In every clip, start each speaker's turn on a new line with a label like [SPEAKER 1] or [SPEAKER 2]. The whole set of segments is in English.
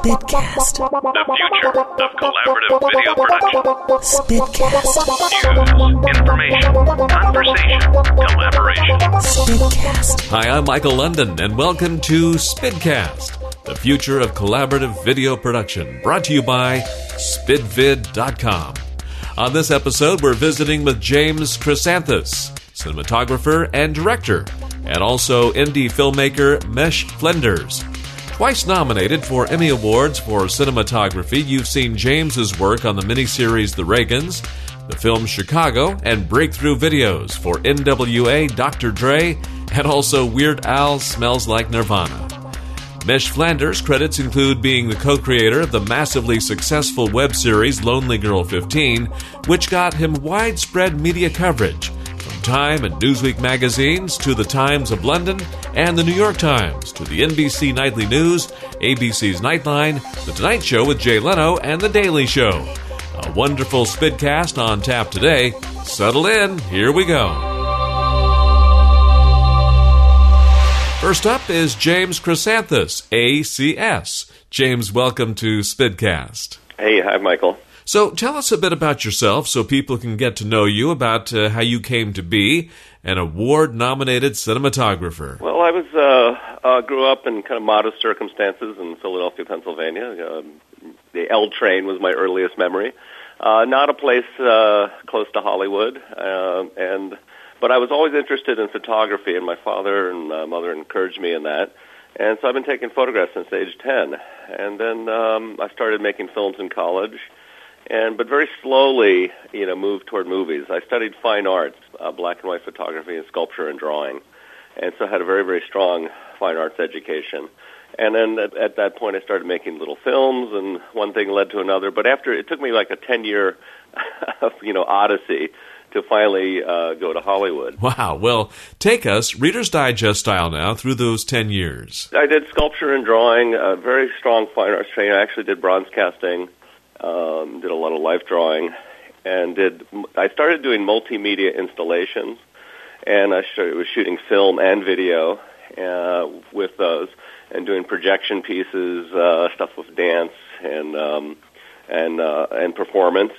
[SPEAKER 1] Spidcast.
[SPEAKER 2] The future of collaborative video production.
[SPEAKER 1] Spidcast.
[SPEAKER 2] News, information, conversation, collaboration.
[SPEAKER 1] Spidcast.
[SPEAKER 3] Hi, I'm Michael London, and welcome to Spidcast, the future of collaborative video production, brought to you by SpidVid.com. On this episode, we're visiting with James Chressanthis, cinematographer and director, and also indie filmmaker Mesh Flinders. Twice nominated for Emmy Awards for cinematography, you've seen James's work on the miniseries The Reagans, the film Chicago, and breakthrough videos for NWA, Dr. Dre, and also Weird Al Smells Like Nirvana. Mesh Flinders credits include being the co creator of the massively successful web series Lonely Girl 15, which got him widespread media coverage from Time and Newsweek magazines to the Times of London and the New York Times to the NBC Nightly News, ABC's Nightline, The Tonight Show with Jay Leno, and The Daily Show. A wonderful Spidcast on tap today. Settle in, here we go. First up is James Chressanthis, ASC. James, welcome to Spidcast.
[SPEAKER 4] Hey, hi, Michael.
[SPEAKER 3] So, tell us a bit about yourself so people can get to know you, about uh, how you came to be an award nominated cinematographer.
[SPEAKER 4] Well, I was uh, uh, grew up in kind of modest circumstances in Philadelphia, Pennsylvania. Um, the L train was my earliest memory. Uh, not a place uh, close to Hollywood, uh, and but I was always interested in photography, and my father and uh, mother encouraged me in that. And so I've been taking photographs since age 10. And then um, I started making films in college, and but very slowly, you know, moved toward movies. I studied fine arts, uh, black and white photography, and sculpture and drawing, and so had a very very strong fine arts education. And then at, at that point, I started making little films, and one thing led to another. But after it took me like a 10 year, you know, odyssey to finally uh, go to Hollywood.
[SPEAKER 3] Wow. Well, take us, Reader's Digest style now, through those 10 years.
[SPEAKER 4] I did sculpture and drawing, a very strong fine arts training. I actually did bronze casting, um, did a lot of life drawing, and did. I started doing multimedia installations, and I started, was shooting film and video uh, with those, and doing projection pieces, uh, stuff with dance and um, and uh, and performance.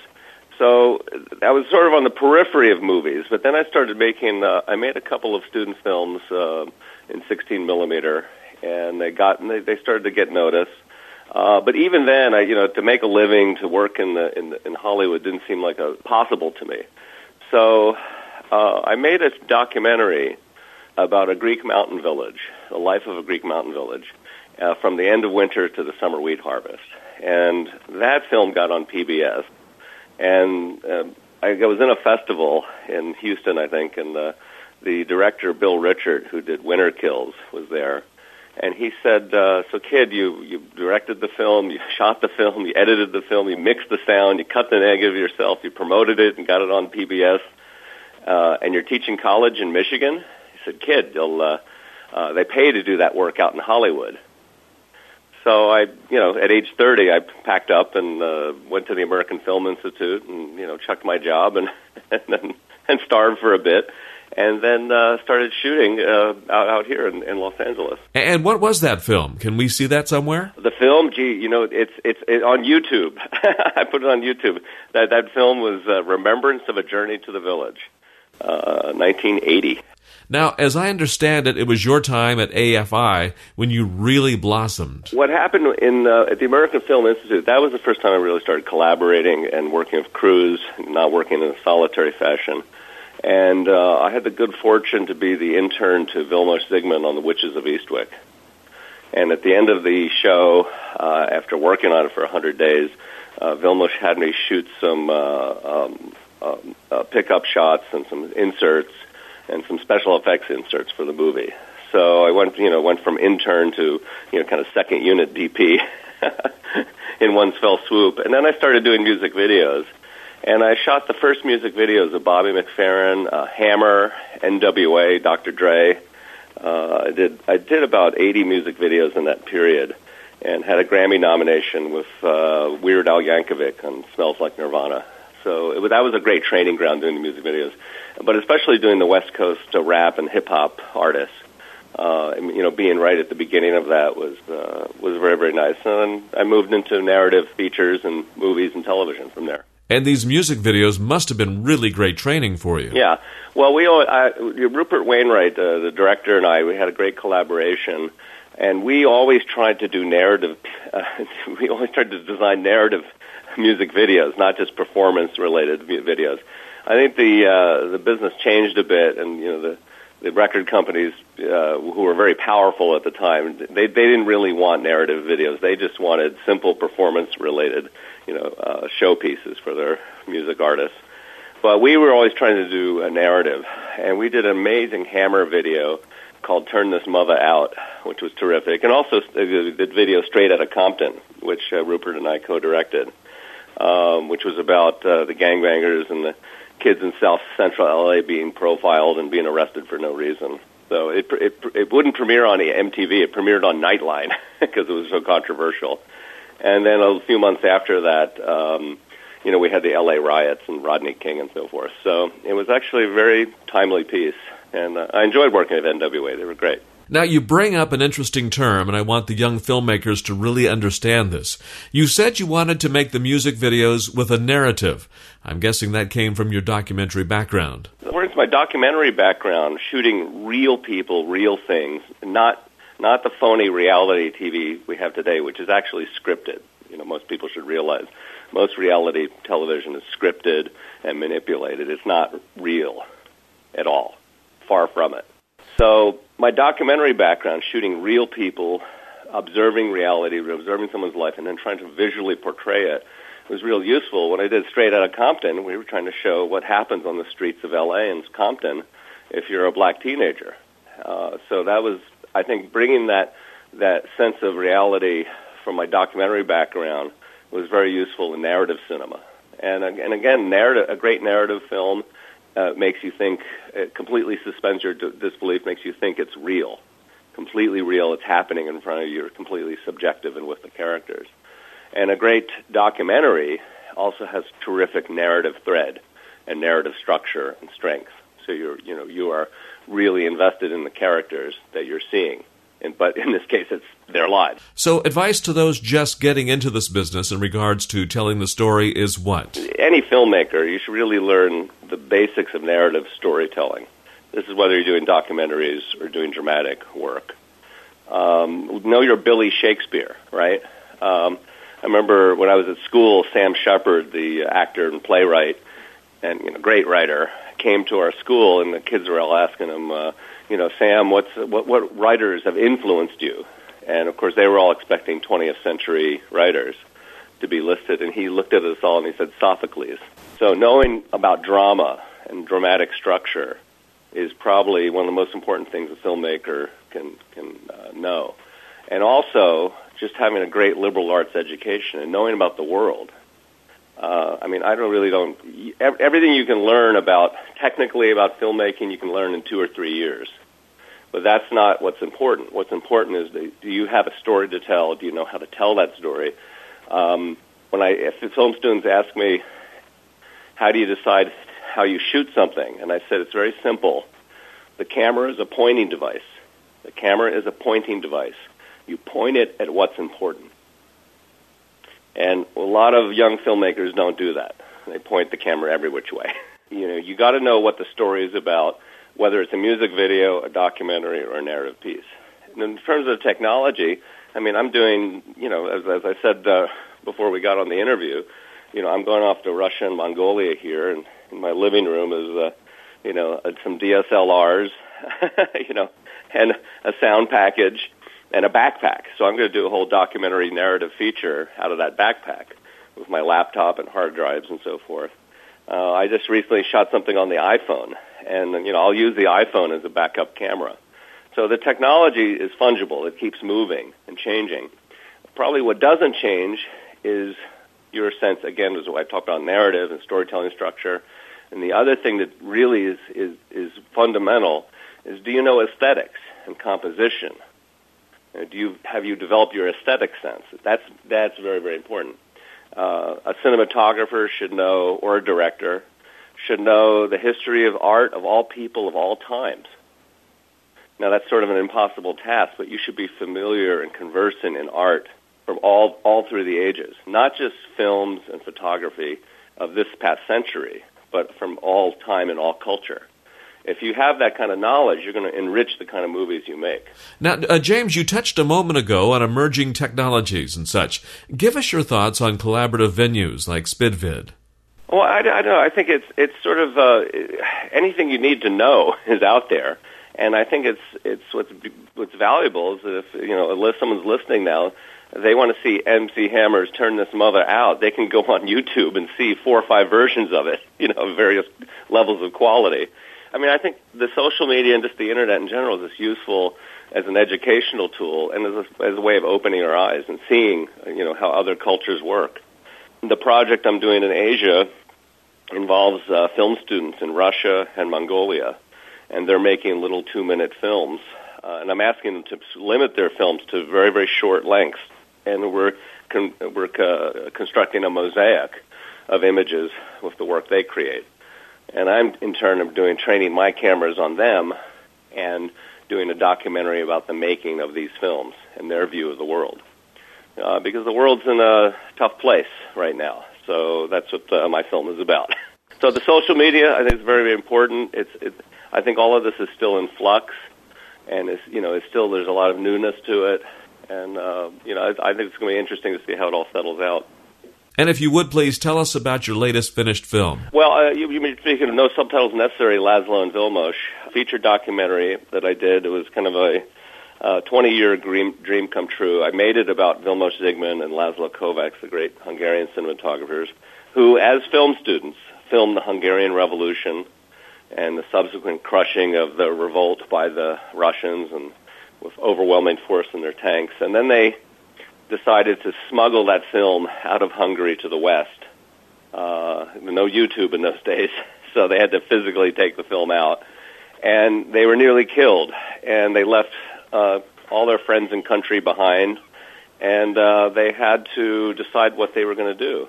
[SPEAKER 4] So I was sort of on the periphery of movies, but then I started making. Uh, I made a couple of student films uh, in 16 millimeter, and they got and they, they started to get noticed. Uh, but even then, I, you know, to make a living, to work in the in, the, in Hollywood didn't seem like a possible to me. So uh, I made a documentary about a Greek mountain village, the life of a Greek mountain village, uh, from the end of winter to the summer wheat harvest. And that film got on PBS and um, I was in a festival in Houston, I think, and the the director Bill Richert, who did Winter Kills, was there, and he said, uh, "So, kid, you you directed the film, you shot the film, you edited the film, you mixed the sound, you cut the negative yourself, you promoted it and got it on PBS, uh, and you're teaching college in Michigan." He said, "Kid, you'll uh, uh, they pay to do that work out in Hollywood." So I, you know, at age 30, I packed up and uh, went to the American Film Institute and, you know, chucked my job and and, then, and starved for a bit, and then uh, started shooting uh, out out here in, in Los Angeles.
[SPEAKER 3] And what was that film? Can we see that somewhere?
[SPEAKER 4] The film, gee, you know, it's it's it, on YouTube. I put it on YouTube. That that film was uh, Remembrance of a Journey to the Village, uh, 1980.
[SPEAKER 3] Now, as I understand it, it was your time at AFI when you really blossomed.
[SPEAKER 4] What happened in uh, at the American Film Institute? That was the first time I really started collaborating and working with crews, not working in a solitary fashion. And uh, I had the good fortune to be the intern to Vilmos Zsigmond on The Witches of Eastwick. And at the end of the show, uh, after working on it for 100 days, uh, Vilmos had me shoot some uh, um, um, uh, pickup shots and some inserts and some special effects inserts for the movie. So I went, you know, went from intern to, you know, kind of second unit DP in one fell swoop. And then I started doing music videos. And I shot the first music videos of Bobby McFerrin, uh, Hammer, NWA, Dr. Dre. Uh, I did I did about 80 music videos in that period, and had a Grammy nomination with uh, Weird Al Yankovic on "Smells Like Nirvana." So it was, that was a great training ground doing the music videos, but especially doing the West Coast uh, rap and hip hop artists. uh, you know, being right at the beginning of that was uh, was very very nice. And I moved into narrative features and movies and television from there.
[SPEAKER 3] And these music videos must have been really great training for you.
[SPEAKER 4] Yeah. Well, we I, Rupert Wainwright, uh, the director, and I, we had a great collaboration, and we always tried to do narrative. Uh, we always tried to design narrative music videos, not just performance-related videos. I think the uh, the business changed a bit, and you know the the record companies uh, who were very powerful at the time they they didn't really want narrative videos. They just wanted simple performance-related, you know, uh, showpieces for their music artists. But we were always trying to do a narrative, and we did an amazing Hammer video called "Turn This Mother Out," which was terrific, and also the video "Straight Outta Compton," which uh, Rupert and I co-directed, um, which was about uh, the gangbangers and the kids in South Central LA being profiled and being arrested for no reason. So it it it wouldn't premiere on MTV. It premiered on Nightline because it was so controversial. And then a few months after that, um, you know, we had the LA riots and Rodney King and so forth. So it was actually a very timely piece, and uh, I enjoyed working at NWA. They were great.
[SPEAKER 3] Now, you bring up an interesting term, and I want the young filmmakers to really understand this. You said you wanted to make the music videos with a narrative. I'm guessing that came from your documentary background.
[SPEAKER 4] Where's my documentary background? Shooting real people, real things, not not the phony reality TV we have today, which is actually scripted. You know, most people should realize most reality television is scripted and manipulated. It's not real at all. Far from it. So my documentary background, shooting real people, observing reality, observing someone's life, and then trying to visually portray it, was real useful. When I did Straight Outta Compton, we were trying to show what happens on the streets of LA and Compton if you're a black teenager. Uh, so that was, I think, bringing that that sense of reality from my documentary background was very useful in narrative cinema. And and again, narrative, a great narrative film uh, makes you think, it completely suspends your d- disbelief, makes you think it's real, completely real. It's happening in front of you. Completely subjective and with the characters. And a great documentary also has terrific narrative thread and narrative structure and strength. So you're, you know, you are really invested in the characters that you're seeing and, but in this case, it's their lives.
[SPEAKER 3] So, advice to those just getting into this business in regards to telling the story is what?
[SPEAKER 4] Any filmmaker, you should really learn the basics of narrative storytelling. This is whether you're doing documentaries or doing dramatic work. Um, know your Billy Shakespeare, right? Um, I remember when I was at school, Sam Shepard, the actor and playwright, and you know, great writer, came to our school, and the kids were all asking him. Uh, you know, Sam, what's what what writers have influenced you? And of course, they were all expecting 20th century writers to be listed, and he looked at us all and he said Sophocles. So knowing about drama and dramatic structure is probably one of the most important things a filmmaker can can uh, know, and also just having a great liberal arts education and knowing about the world. Uh, I mean, I don't really don't. Everything you can learn about technically about filmmaking, you can learn in two or three years. But that's not what's important. What's important is do you have a story to tell? Do you know how to tell that story? Um, when I, if film students ask me, how do you decide how you shoot something? And I said it's very simple. The camera is a pointing device. The camera is a pointing device. You point it at what's important. And a lot of young filmmakers don't do that. They point the camera every which way. You know, you got to know what the story is about whether it's a music video, a documentary, or a narrative piece. And in terms of technology, I mean, I'm doing, you know, as, as I said uh, before we got on the interview, you know, I'm going off to Russia and Mongolia here, and in my living room is, uh, you know, uh, some DSLRs, you know, and a sound package and a backpack. So I'm going to do a whole documentary narrative feature out of that backpack with my laptop and hard drives and so forth. Uh, I just recently shot something on the iPhone, and you know I'll use the iPhone as a backup camera. So the technology is fungible; it keeps moving and changing. Probably what doesn't change is your sense. Again, is I talked about narrative and storytelling structure. And the other thing that really is is is fundamental is do you know aesthetics and composition? Uh, do you have you developed your aesthetic sense? That's that's very very important. Uh, a cinematographer should know, or a director, should know the history of art of all people of all times. Now that's sort of an impossible task, but you should be familiar and conversant in art from all all through the ages, not just films and photography of this past century, but from all time and all culture. If you have that kind of knowledge, you're going to enrich the kind of movies you make.
[SPEAKER 3] Now, uh, James, you touched a moment ago on emerging technologies and such. Give us your thoughts on collaborative venues like SpidVid.
[SPEAKER 4] Well, I, I don't know. I think it's it's sort of uh, anything you need to know is out there, and I think it's it's what's what's valuable is if you know unless someone's listening now, they want to see MC Hammer's turn this mother out. They can go on YouTube and see four or five versions of it, you know, various levels of quality. I mean, I think the social media and just the internet in general is useful as an educational tool and as a, as a way of opening our eyes and seeing, you know, how other cultures work. The project I'm doing in Asia involves uh, film students in Russia and Mongolia, and they're making little two-minute films. Uh, and I'm asking them to limit their films to very, very short lengths. And we're con- we're uh, constructing a mosaic of images with the work they create. And I'm in turn doing training my cameras on them and doing a documentary about the making of these films and their view of the world. Uh, because the world's in a tough place right now. So that's what uh, my film is about. So the social media, I think, is very, very important. It's, it, I think all of this is still in flux, and it's, you know, it's still there's a lot of newness to it, and uh, you know, I, I think it's going to be interesting to see how it all settles out.
[SPEAKER 3] And if you would please tell us about your latest finished film.
[SPEAKER 4] Well, uh, you, you mean speaking of no subtitles necessary, Laszlo and Vilmos a feature documentary that I did. It was kind of a uh, 20 year dream, dream come true. I made it about Vilmos Zsigmond and Laszlo Kovacs, the great Hungarian cinematographers, who, as film students, filmed the Hungarian Revolution and the subsequent crushing of the revolt by the Russians and with overwhelming force in their tanks. And then they decided to smuggle that film out of Hungary to the West. Uh, no YouTube in those days, so they had to physically take the film out. And they were nearly killed, and they left uh, all their friends and country behind, and uh, they had to decide what they were going to do.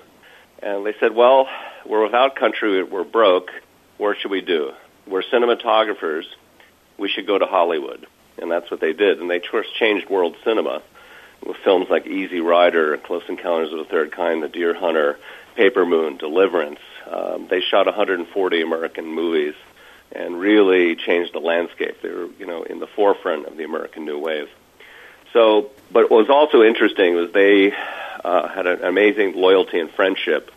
[SPEAKER 4] And they said, well, we're without country, we're broke, what should we do? We're cinematographers, we should go to Hollywood. And that's what they did. And they first changed world cinema films like Easy Rider, Close Encounters of the Third Kind, The Deer Hunter, Paper Moon, Deliverance. Um, they shot 140 American movies and really changed the landscape. They were, you know, in the forefront of the American New Wave. So, but what was also interesting was they uh, had an amazing loyalty and friendship.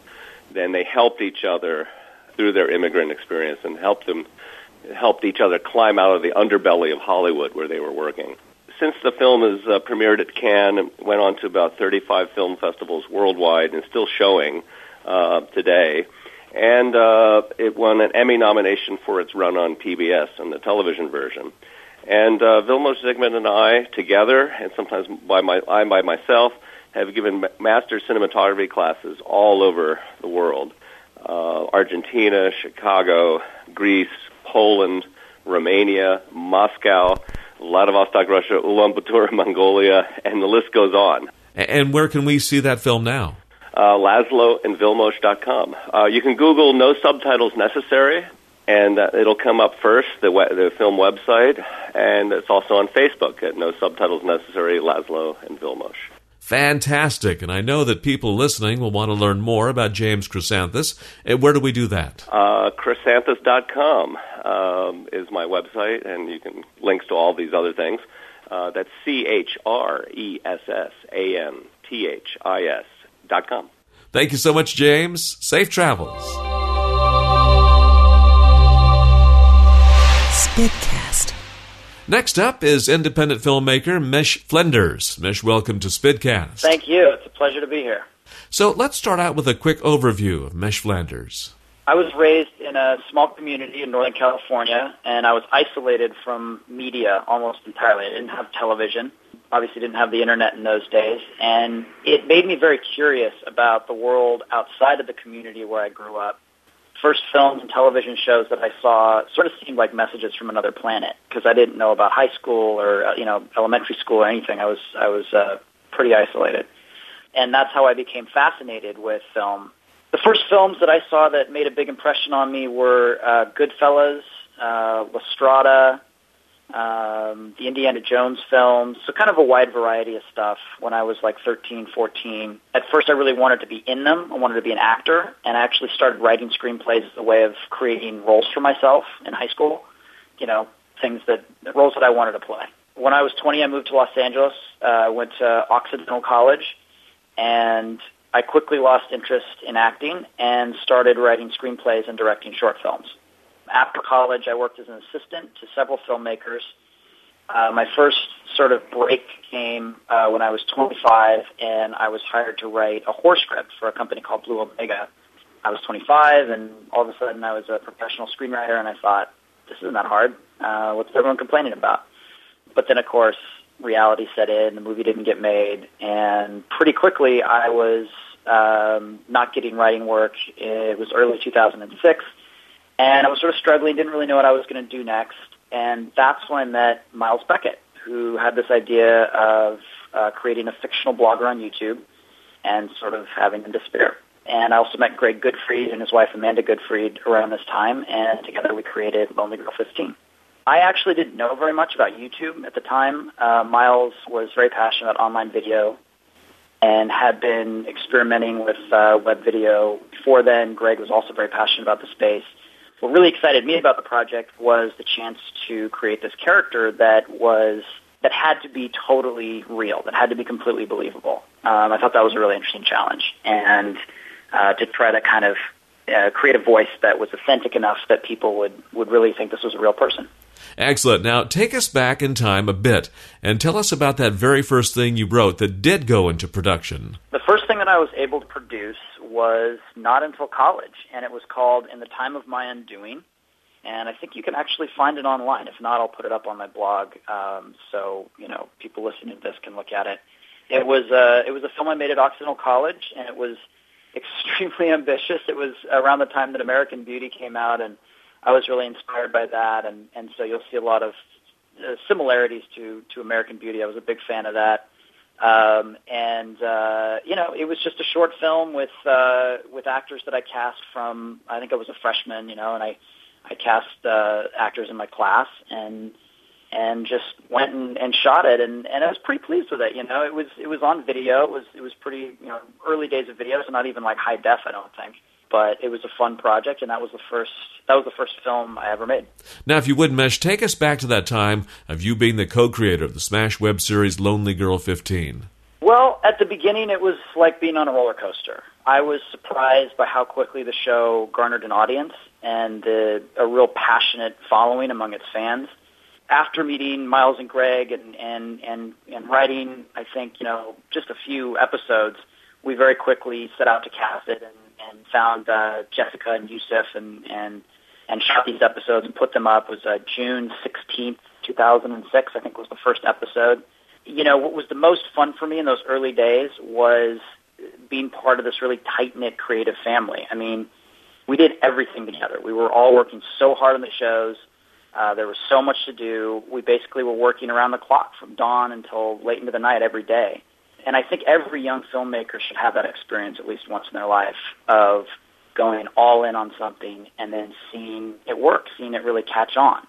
[SPEAKER 4] Then they helped each other through their immigrant experience and helped them helped each other climb out of the underbelly of Hollywood where they were working. Since the film is uh, premiered at Cannes and went on to about 35 film festivals worldwide and still showing uh, today, and uh, it won an Emmy nomination for its run on PBS and the television version. And uh, Vilmos Zsigmond and I together, and sometimes by my I'm by myself, have given master cinematography classes all over the world: uh, Argentina, Chicago, Greece, Poland, Romania, Moscow, Vladivostok, Russia, Ulaanbaatar, Mongolia, and the list goes on.
[SPEAKER 3] And where can we see that film now?
[SPEAKER 4] Uh, LaszloandVilmos.com. Uh, you can Google "No subtitles necessary," and uh, it'll come up first. The, we- the film website, and it's also on Facebook at "No subtitles necessary." Laszlo and Vilmos.
[SPEAKER 3] Fantastic. And I know that people listening will want to learn more about James Chressanthis. Uh, Where do we do that?
[SPEAKER 4] Uh, Chressanthis.com um, is my website, and you can links to all these other things. Uh, that's C H R E S S A N T H I S dot com.
[SPEAKER 3] Thank you so much, James. Safe travels.
[SPEAKER 1] Spidcast.
[SPEAKER 3] Next up is independent filmmaker Mish Flinders. Mish, welcome to Spidcast.
[SPEAKER 5] Thank you. It's a pleasure to be here.
[SPEAKER 3] So let's start out with a quick overview of Mish Flinders.
[SPEAKER 5] I was raised a small community in Northern California, and I was isolated from media almost entirely. I didn't have television. Obviously, didn't have the internet in those days, and it made me very curious about the world outside of the community where I grew up. First films and television shows that I saw sort of seemed like messages from another planet because I didn't know about high school or uh, you know elementary school or anything. I was I was uh, pretty isolated, and that's how I became fascinated with film the first films that I saw that made a big impression on me were uh, Goodfellas, uh, La Strada, um, the Indiana Jones films, so kind of a wide variety of stuff when I was like 13, 14. At first, I really wanted to be in them. I wanted to be an actor, and I actually started writing screenplays as a way of creating roles for myself in high school. You know, things that roles that I wanted to play. When I was 20, I moved to Los Angeles. Uh, I went to Occidental College, and I quickly lost interest in acting and started writing screenplays and directing short films. After college, I worked as an assistant to several filmmakers. Uh, my first sort of break came uh, when I was 25, and I was hired to write a horror script for a company called Blue Omega. I was 25, and all of a sudden I was a professional screenwriter, and I thought, this isn't that hard. Uh, what's everyone complaining about? But then, of course, reality set in. The movie didn't get made, and pretty quickly I was um, not getting writing work. It was early 2006, and I was sort of struggling. Didn't really know what I was going to do next, and that's when I met Miles Beckett, who had this idea of uh, creating a fictional blogger on YouTube and sort of having him despair. And I also met Greg Goodfried and his wife Amanda Goodfried around this time, and together we created Lonely Girl 15. I actually didn't know very much about YouTube at the time. Uh, Miles was very passionate about online video and had been experimenting with uh, web video before then. Greg was also very passionate about the space. What really excited me about the project was the chance to create this character that was that had to be totally real, that had to be completely believable. Um, I thought that was a really interesting challenge, and uh, to try to kind of uh, create a voice that was authentic enough that people would would really think this was a real person.
[SPEAKER 3] Excellent. Now, take us back in time a bit and tell us about that very first thing you wrote that did go into production.
[SPEAKER 5] The first thing that I was able to produce was not until college, and it was called In the Time of My Undoing. And I think you can actually find it online. If not, I'll put it up on my blog, um, so you know people listening to this can look at it. It was uh, it was a film I made at Occidental College, and it was extremely ambitious. It was around the time that American Beauty came out, and I was really inspired by that, and and so you'll see a lot of uh, similarities to to American Beauty. I was a big fan of that, um, and uh, you know, it was just a short film with uh, with actors that I cast from. I think I was a freshman, you know, and I I cast uh, actors in my class and and just went and, and shot it and, and I was pretty pleased with it. You know, it was it was on video. It was it was pretty you know early days of video, so not even like high def. I don't think but it was a fun project, and that was the first that was the first film I ever made.
[SPEAKER 3] Now, if you would, Mesh, take us back to that time of you being the co-creator of the Smash web series Lonely Girl 15.
[SPEAKER 5] Well, at the beginning, it was like being on a roller coaster. I was surprised by how quickly the show garnered an audience and uh, a real passionate following among its fans. After meeting Miles and Greg and, and, and, and writing, I think, you know, just a few episodes, we very quickly set out to cast it and and found uh, Jessica and Yusuf and and and shot these episodes and put them up. It was uh, June sixteenth, two thousand and six. I think was the first episode. You know, what was the most fun for me in those early days was being part of this really tight knit creative family. I mean, we did everything together. We were all working so hard on the shows. Uh, there was so much to do. We basically were working around the clock from dawn until late into the night every day and I think every young filmmaker should have that experience at least once in their life of going all in on something and then seeing it work, seeing it really catch on.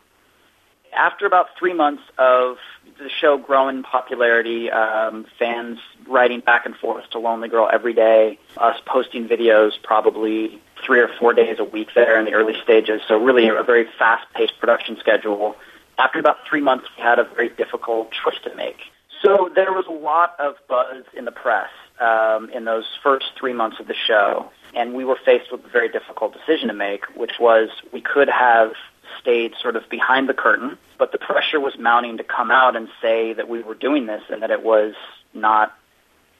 [SPEAKER 5] After about three months of the show growing in popularity, um, fans writing back and forth to Lonely Girl every day, us posting videos probably three or four days a week there in the early stages, so really a very fast-paced production schedule. After about three months, we had a very difficult choice to make. So there was a lot of buzz in the press um, in those first three months of the show, and we were faced with a very difficult decision to make, which was we could have stayed sort of behind the curtain, but the pressure was mounting to come out and say that we were doing this and that it was not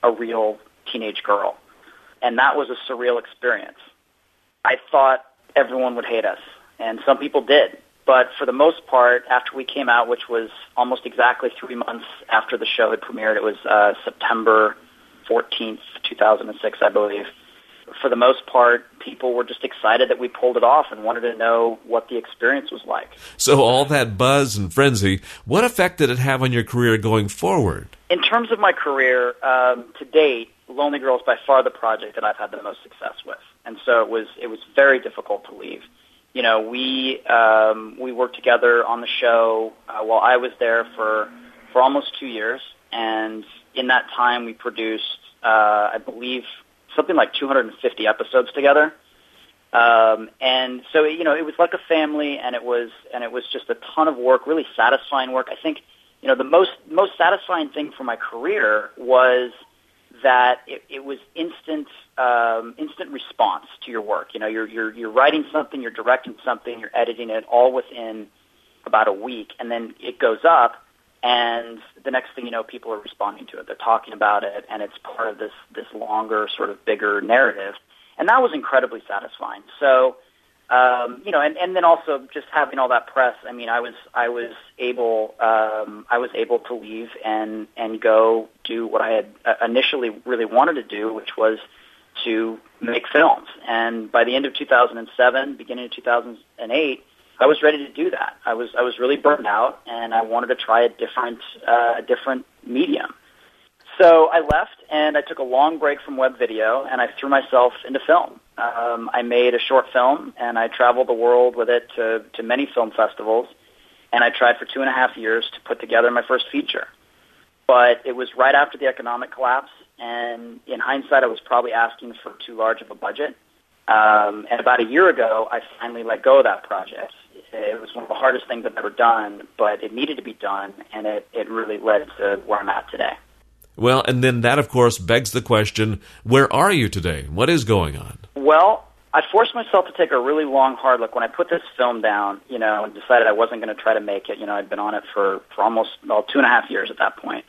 [SPEAKER 5] a real teenage girl. And that was a surreal experience. I thought everyone would hate us, and some people did. But for the most part, after we came out, which was almost exactly three months after the show had premiered, it was uh, September 14th, 2006, I believe. For the most part, people were just excited that we pulled it off and wanted to know what the experience was like.
[SPEAKER 3] So, all that buzz and frenzy, what effect did it have on your career going forward?
[SPEAKER 5] In terms of my career, um, to date, Lonely Girl is by far the project that I've had the most success with, and so it was it was very difficult to leave you know, we um, we worked together on the show uh, while I was there for for almost two years, and in that time we produced, uh, I believe, something like 250 episodes together. Um, and so you know, it was like a family, and it was and it was just a ton of work, really satisfying work. I think you know the most most satisfying thing for my career was that it, it was instant um, instant response to your work. You know, you're you're you're writing something, you're directing something, you're editing it all within about a week, and then it goes up, and the next thing you know, people are responding to it. They're talking about it, and it's part of this this longer, sort of bigger narrative, and that was incredibly satisfying. So um, you know, and, and then also just having all that press. I mean, I was I was able um, I was able to leave and and go do what I had uh, initially really wanted to do, which was to make films. And by the end of 2007, beginning of 2008, I was ready to do that. I was I was really burned out, and I wanted to try a different uh, a different medium. So I left and I took a long break from web video and I threw myself into film. Um, I made a short film and I traveled the world with it to, to many film festivals. And I tried for two and a half years to put together my first feature. But it was right after the economic collapse. And in hindsight, I was probably asking for too large of a budget. Um, and about a year ago, I finally let go of that project. It was one of the hardest things I've ever done, but it needed to be done, and it, it really led to where I'm at today.
[SPEAKER 3] Well, and then that, of course, begs the question where are you today? What is going on?
[SPEAKER 5] Well, I forced myself to take a really long, hard look. When I put this film down, you know, and decided I wasn't going to try to make it, you know, I'd been on it for, for almost, well, two and a half years at that point.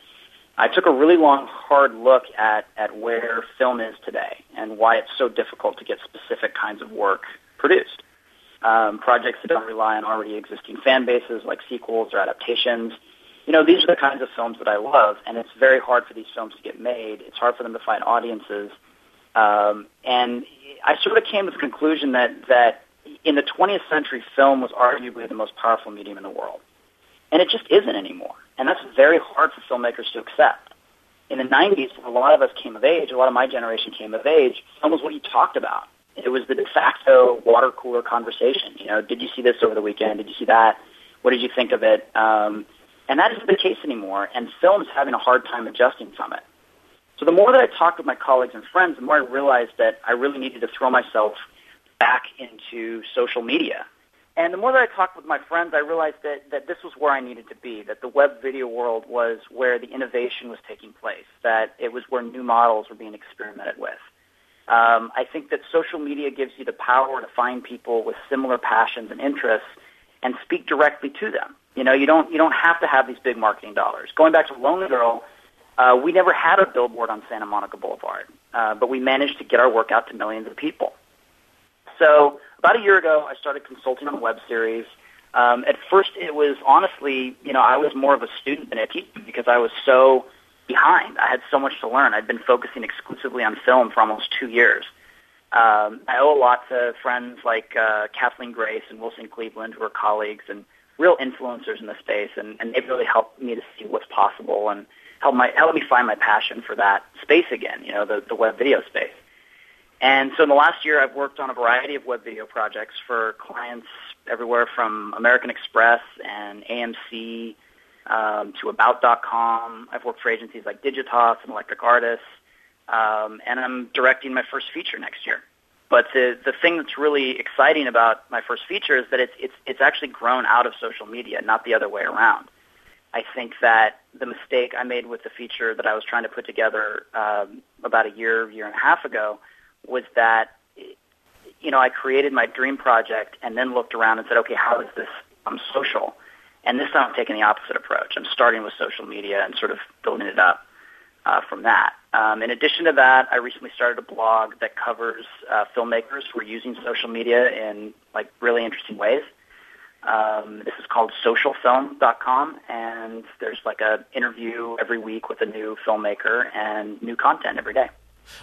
[SPEAKER 5] I took a really long, hard look at, at where film is today and why it's so difficult to get specific kinds of work produced. Um, projects that don't rely on already existing fan bases like sequels or adaptations – you know, these are the kinds of films that I love, and it's very hard for these films to get made. It's hard for them to find audiences. Um, and I sort of came to the conclusion that, that in the 20th century, film was arguably the most powerful medium in the world. And it just isn't anymore. And that's very hard for filmmakers to accept. In the 90s, when a lot of us came of age, a lot of my generation came of age, film was what you talked about. It was the de facto water cooler conversation. You know, did you see this over the weekend? Did you see that? What did you think of it? Um, and that isn't the case anymore, and film's having a hard time adjusting from it. So the more that I talked with my colleagues and friends, the more I realized that I really needed to throw myself back into social media. And the more that I talked with my friends, I realized that, that this was where I needed to be, that the web video world was where the innovation was taking place, that it was where new models were being experimented with. Um, I think that social media gives you the power to find people with similar passions and interests and speak directly to them. You know, you don't you don't have to have these big marketing dollars. Going back to Lonely Girl, uh, we never had a billboard on Santa Monica Boulevard, uh, but we managed to get our work out to millions of people. So about a year ago, I started consulting on web series. Um, at first, it was honestly, you know, I was more of a student than a teacher because I was so behind. I had so much to learn. I'd been focusing exclusively on film for almost two years. Um, I owe a lot to friends like uh, Kathleen Grace and Wilson Cleveland, who are colleagues and real influencers in the space, and, and they've really helped me to see what's possible and help my help me find my passion for that space again. You know, the the web video space. And so in the last year, I've worked on a variety of web video projects for clients everywhere from American Express and AMC um, to About.com. I've worked for agencies like Digitas and Electric Artists, um, and I'm directing my first feature next year. But the the thing that's really exciting about my first feature is that it's it's it's actually grown out of social media, not the other way around. I think that the mistake I made with the feature that I was trying to put together um, about a year, year and a half ago, was that you know I created my dream project and then looked around and said, okay, how is this social? And this time I'm taking the opposite approach. I'm starting with social media and sort of building it up uh, from that. Um, in addition to that, I recently started a blog that covers uh, filmmakers who are using social media in like really interesting ways. Um, this is called socialfilm.com, and there's like a interview every week with a new filmmaker and new content every day.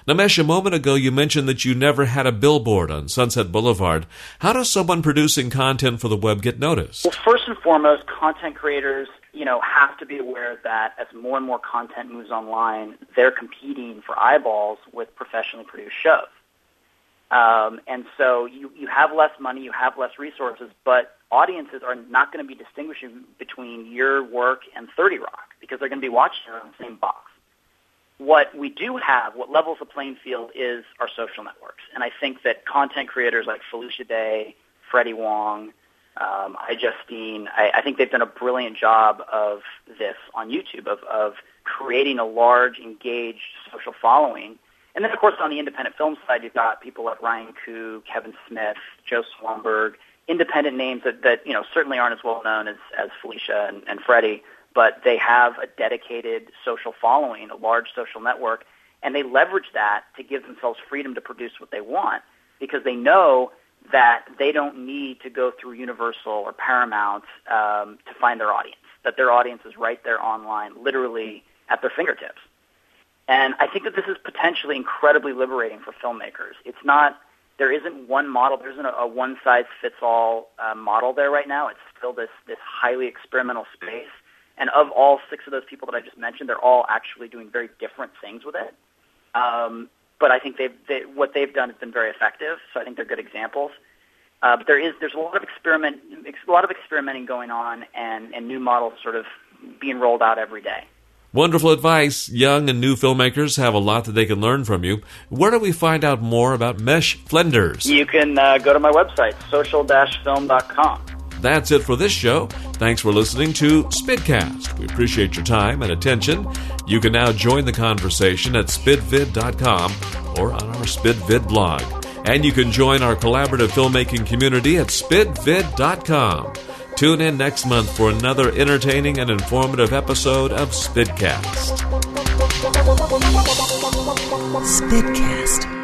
[SPEAKER 3] Namesh, a moment ago you mentioned that you never had a billboard on Sunset Boulevard. How does someone producing content for the web get noticed?
[SPEAKER 5] Well, first and foremost, content creators you know, have to be aware that as more and more content moves online, they're competing for eyeballs with professionally produced shows. Um, and so you, you have less money, you have less resources, but audiences are not going to be distinguishing between your work and 30 Rock because they're going to be watching it on the same box. What we do have, what levels the playing field is our social networks. And I think that content creators like Felicia Day, Freddie Wong, um, justine, I, I think they've done a brilliant job of this on YouTube, of, of creating a large, engaged social following. And then, of course, on the independent film side, you've got people like Ryan Koo, Kevin Smith, Joe Swanberg, independent names that, that you know certainly aren't as well known as, as Felicia and, and Freddie, but they have a dedicated social following, a large social network, and they leverage that to give themselves freedom to produce what they want because they know that they don't need to go through Universal or Paramount um, to find their audience. That their audience is right there online, literally at their fingertips. And I think that this is potentially incredibly liberating for filmmakers. It's not, there isn't one model, there isn't a, a one size fits all uh, model there right now. It's still this, this highly experimental space. And of all six of those people that I just mentioned, they're all actually doing very different things with it. Um, but I think they've, they, what they've done has been very effective. So I think they're good examples. Uh, but there is there's a lot of experiment a lot of experimenting going on and, and new models sort of being rolled out every day.
[SPEAKER 3] Wonderful advice. Young and new filmmakers have a lot that they can learn from you. Where do we find out more about Mesh Flinders?
[SPEAKER 5] You can uh, go to my website, social-film.com.
[SPEAKER 3] That's it for this show. Thanks for listening to Spidcast. We appreciate your time and attention. You can now join the conversation at spidvid.com or on our Spidvid blog. And you can join our collaborative filmmaking community at spidvid.com. Tune in next month for another entertaining and informative episode of Spidcast.
[SPEAKER 1] Spidcast.